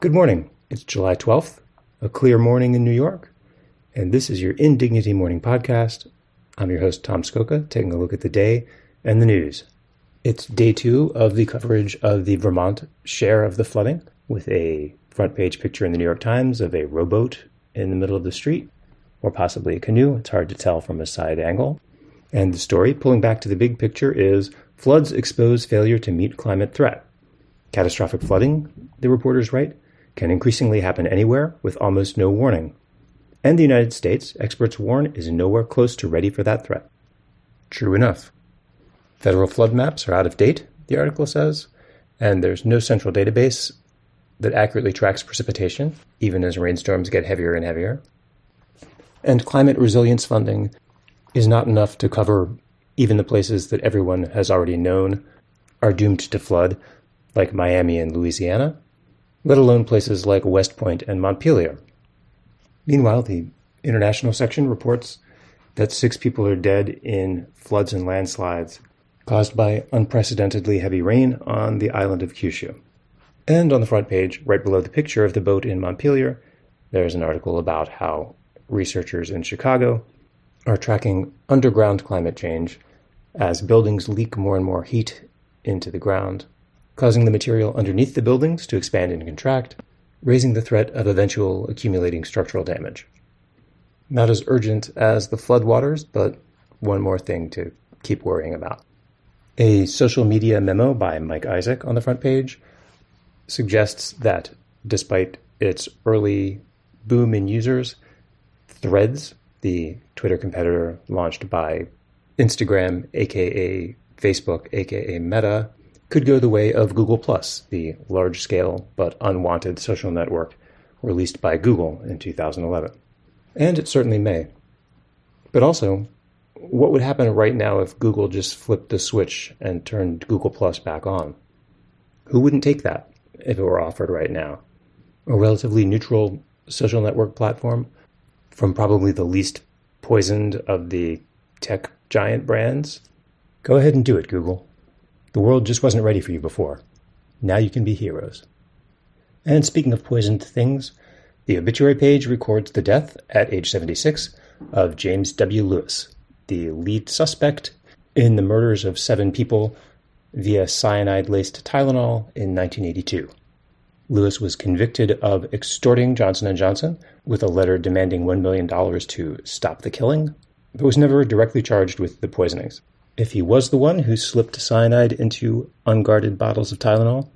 Good morning. It's July 12th, a clear morning in New York, and this is your Indignity Morning Podcast. I'm your host, Tom Scocca, taking a look at the day and the news. It's day two of the coverage of the Vermont share of the flooding, with a front page picture in the New York Times of a rowboat in the middle of the street, or possibly a canoe. It's hard to tell from a side angle. And the story, pulling back to the big picture, is Floods expose failure to meet climate threat. Catastrophic flooding, the reporters write, can increasingly happen anywhere with almost no warning. And the United States, experts warn, is nowhere close to ready for that threat. True enough. Federal flood maps are out of date, the article says, and there's no central database that accurately tracks precipitation, even as rainstorms get heavier and heavier. And climate resilience funding is not enough to cover even the places that everyone has already known are doomed to flood, like Miami and Louisiana, let alone places like West Point and Montpelier. Meanwhile, the international section reports that six people are dead in floods and landslides caused by unprecedentedly heavy rain on the island of Kyushu. And on the front page, right below the picture of the boat in Montpelier, there's an article about how researchers in Chicago are tracking underground climate change as buildings leak more and more heat into the ground causing the material underneath the buildings to expand and contract, raising the threat of eventual accumulating structural damage. Not as urgent as the floodwaters, but one more thing to keep worrying about. A social media memo by Mike Isaac on the front page suggests that despite its early boom in users, Threads, the Twitter competitor launched by Instagram, aka Facebook, aka Meta, could go the way of Google Plus, the large scale but unwanted social network released by Google in 2011. And it certainly may. But also, what would happen right now if Google just flipped the switch and turned Google Plus back on? Who wouldn't take that if it were offered right now? A relatively neutral social network platform from probably the least poisoned of the tech giant brands? Go ahead and do it, Google. The world just wasn't ready for you before. Now you can be heroes. And speaking of poisoned things, the obituary page records the death at age 76 of James W. Lewis, the lead suspect in the murders of seven people via cyanide-laced Tylenol in 1982. Lewis was convicted of extorting Johnson & Johnson with a letter demanding $1 million to stop the killing, but was never directly charged with the poisonings. If he was the one who slipped cyanide into unguarded bottles of Tylenol,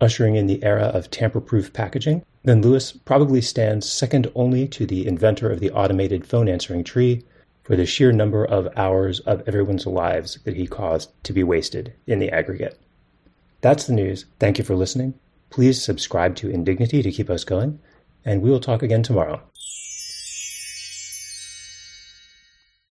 ushering in the era of tamper-proof packaging, then Lewis probably stands second only to the inventor of the automated phone answering tree for the sheer number of hours of everyone's lives that he caused to be wasted in the aggregate. That's the news. Thank you for listening. Please subscribe to Indignity to keep us going, and we will talk again tomorrow.